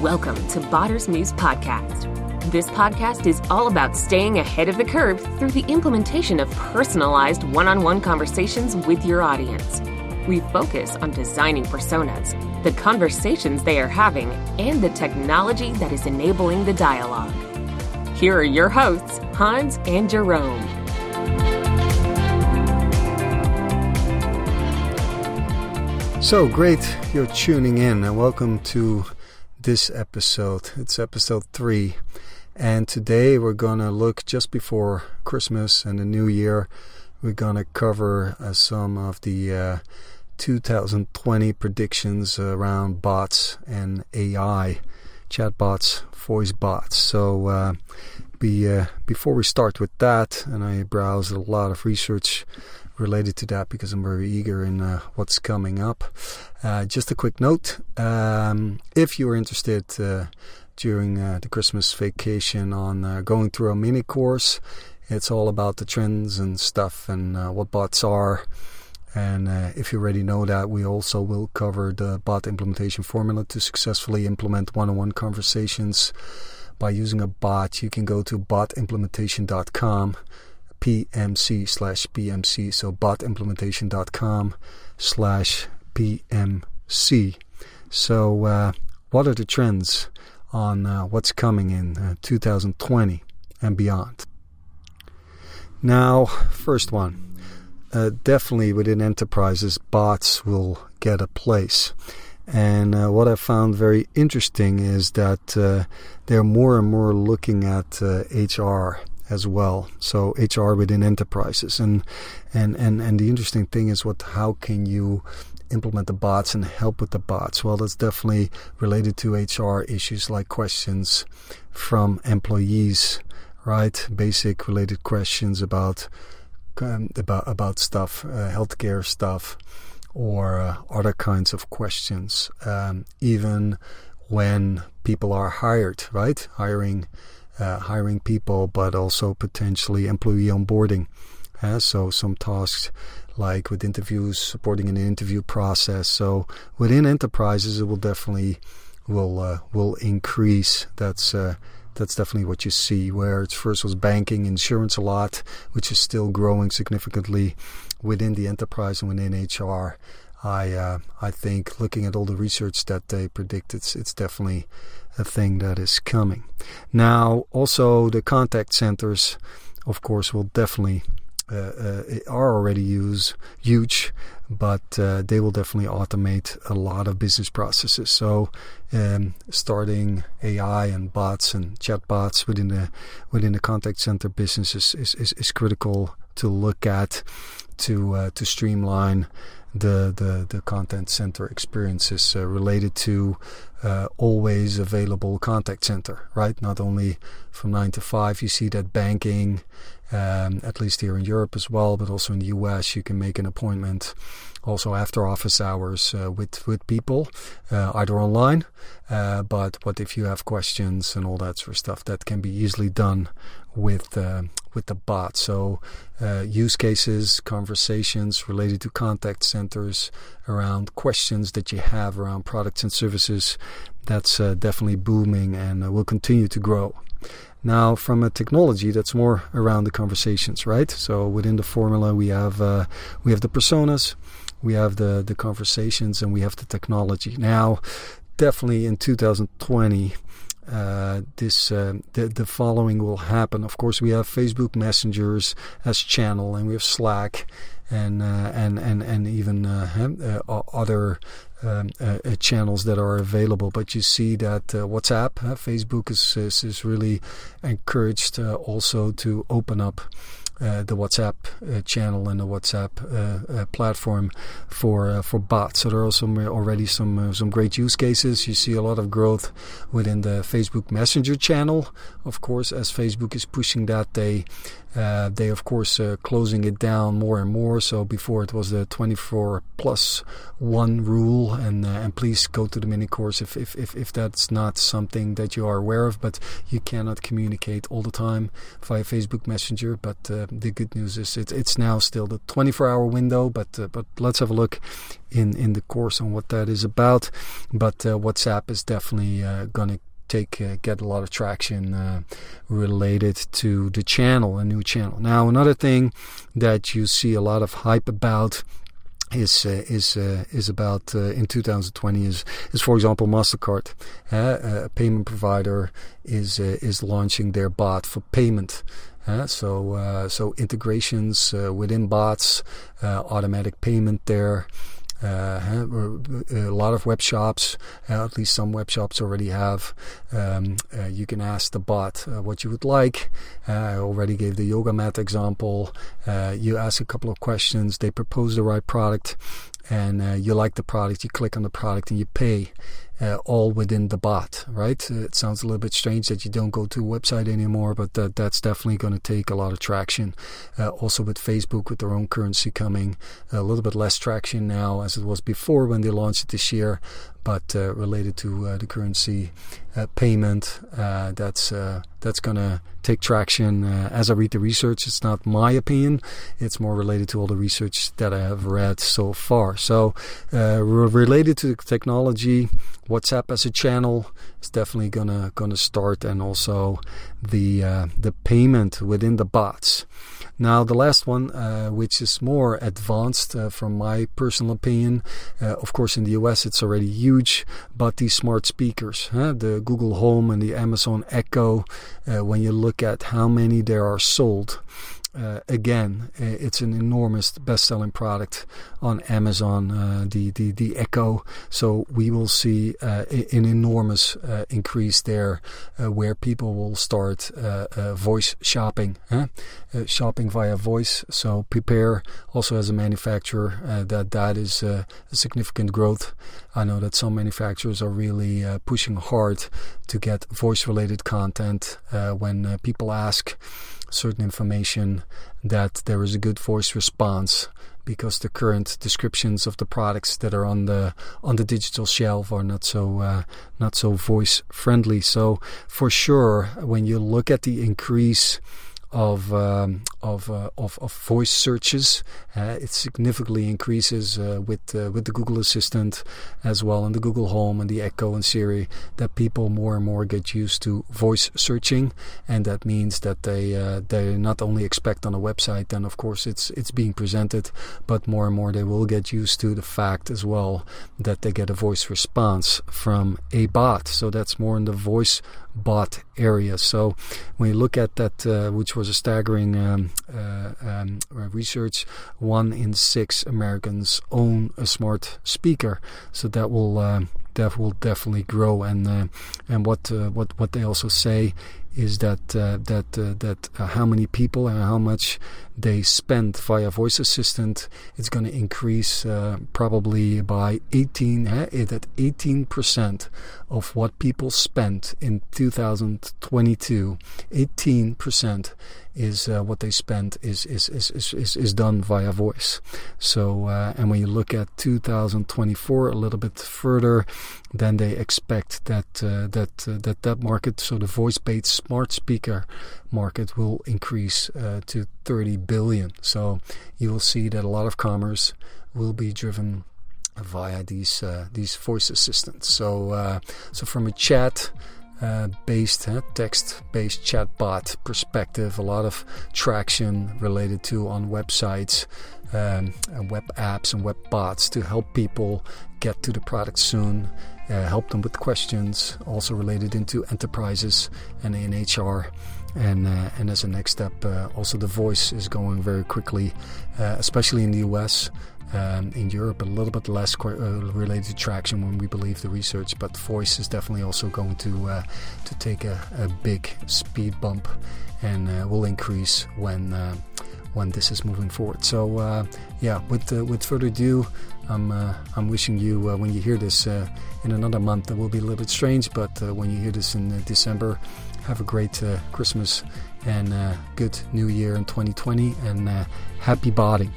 Welcome to Botters News Podcast. This podcast is all about staying ahead of the curve through the implementation of personalized one on one conversations with your audience. We focus on designing personas, the conversations they are having, and the technology that is enabling the dialogue. Here are your hosts, Hans and Jerome. So great you're tuning in, and welcome to this episode. It's episode three, and today we're gonna look just before Christmas and the New Year. We're gonna cover uh, some of the uh, 2020 predictions around bots and AI, chatbots, voice bots. So, uh, be, uh, before we start with that, and I browsed a lot of research related to that because I'm very eager in uh, what's coming up. Uh, just a quick note um, if you are interested uh, during uh, the Christmas vacation on uh, going through a mini course, it's all about the trends and stuff and uh, what bots are. And if you already know that, we also will cover the bot implementation formula to successfully implement one on one conversations by using a bot. You can go to botimplementation.com pmc slash pmc so botimplementation.com slash pmc so uh, what are the trends on uh, what's coming in uh, 2020 and beyond? Now first one uh, definitely within enterprises bots will get a place and uh, what I found very interesting is that uh, they're more and more looking at HR as well. So HR within enterprises, and and and and the interesting thing is what how can you implement the bots and help with the bots? Well, that's definitely related to HR issues like questions from employees, right? Basic related questions about um, about about stuff, uh, healthcare stuff, or uh, other kinds of questions. Um, even when people are hired, right? Hiring uh, hiring people, but also potentially employee onboarding. Uh, so some tasks like with interviews, supporting an interview process. So within enterprises, it will definitely will uh, will increase. That's uh, that's definitely what you see. Where it's first was banking, insurance a lot, which is still growing significantly within the enterprise and within HR. I uh, I think looking at all the research that they predict, it's it's definitely a thing that is coming. Now, also the contact centers, of course, will definitely are already use huge, but uh, they will definitely automate a lot of business processes. So, um, starting AI and bots and chatbots within the within the contact center business is is, is, is critical to look at to uh, to streamline the, the, the contact center experiences uh, related to uh, always available contact center, right? Not only from nine to five, you see that banking, um, at least here in Europe as well, but also in the US, you can make an appointment also after office hours uh, with with people, uh, either online. Uh, but what if you have questions and all that sort of stuff? That can be easily done with uh, with the bot. So uh, use cases, conversations related to contact centers around questions that you have around products and services. That's uh, definitely booming and will continue to grow. Now, from a technology, that's more around the conversations, right? So within the formula, we have we have the personas, we have the the conversations, and we have the technology. Now, definitely in 2020. Uh, this uh, the, the following will happen. Of course, we have Facebook Messengers as channel, and we have Slack, and uh, and and and even uh, uh, other um, uh, channels that are available. But you see that WhatsApp, Facebook is, is, is really encouraged also to open up uh, the WhatsApp uh, channel and the WhatsApp uh, platform for for bots. So there are also already some some great use cases. You see a lot of growth within the Facebook Messenger channel, of course, as Facebook is pushing that. They Uh, they, of course, uh, closing it down more and more. So before it was the 24 plus one rule, and uh, and please go to the mini course if, if if if that's not something that you are aware of. But you cannot communicate all the time via Facebook Messenger. But uh, the good news is it's it's now still the 24 hour window. But uh, but let's have a look in in the course on what that is about. But uh, WhatsApp is definitely going to take uh, get a lot of traction uh, related to the channel, a new channel. Now, another thing that you see a lot of hype about is uh, is uh, is about uh, in 2020 is is for example Mastercard, uh, a payment provider is is launching their bot for payment. So so integrations within bots, automatic payment there. Uh, a lot of web shops, uh, at least some web shops already have. Um, uh, you can ask the bot uh, what you would like. Uh, I already gave the yoga mat example. Uh, you ask a couple of questions, they propose the right product, and you like the product. You click on the product and you pay uh, all within the bot, right? Uh, it sounds a little bit strange that you don't go to a website anymore, but that, that's definitely going to take a lot of traction. Uh, also with Facebook, with their own currency coming, a little bit less traction now as it was before when they launched it this year but uh, related to uh, the currency uh, payment, uh, that's uh, that's to take traction. Uh, as I read the research, it's not my opinion; it's more related to all the research that I have read so far. So, related to the technology, WhatsApp as a channel is definitely gonna gonna start, and also the the payment within the bots. Now, the last one, uh, which is more advanced uh, from my personal opinion, uh, of course, in the US it's already huge, but these smart speakers, the Google Home and the Amazon Echo, uh, when you look at how many there are sold, uh, again, it's an enormous best-selling product on Amazon. Uh, the the the Echo. So we will see uh, an enormous uh, increase there, uh, where people will start uh, voice shopping, huh? shopping via voice. So prepare also as a manufacturer that that is a significant growth. I know that some manufacturers are really pushing hard to get voice-related content when people ask certain information that there is a good voice response because the current descriptions of the products that are on the on the digital shelf are not so uh, not so voice friendly. So for sure, when you look at the increase of um, of, uh, of, of voice searches. Uh, it significantly increases uh, with uh, with the Google Assistant as well, and the Google Home and the Echo and Siri. That people more and more get used to voice searching, and that means that they uh, they not only expect on a website, then of course it's it's being presented, but more and more they will get used to the fact as well that they get a voice response from a bot. So that's more in the voice bot area. So when you look at that, uh, which was a staggering um, uh, um, research, one in six Americans own a smart speaker. So that will um, that will definitely grow. And uh, and what uh, what what they also say is that uh, that uh, that uh, how many people and how much they spend via voice assistant it's going to increase uh, probably by 18 eh, that 18% of what people spent in 2022 18% is uh, what they spent is is, is, is, is done via voice. So uh, and when you look at 2024 a little bit further, then they expect that that that that market, so the voice-based smart speaker market, will increase uh, to 30 billion. So you will see that a lot of commerce will be driven via these uh, these voice assistants. So so from a chat uh, based uh, text based chatbot perspective a lot of traction related to on websites um, web apps and web bots to help people get to the product soon uh, help them with questions also related into enterprises and in HR and uh, and as a next step uh, also the voice is going very quickly uh, especially in the US um, in Europe, a little bit less uh, related to traction when we believe the research, but voice is definitely also going to uh, to take a, a, big speed bump and will increase when when this is moving forward. So uh, yeah, with uh, with further ado, I'm I'm wishing you when you hear this in another month, that will be a little bit strange, but when you hear this in December have a great uh, Christmas and uh, good New Year in 2020, and uh, happy body.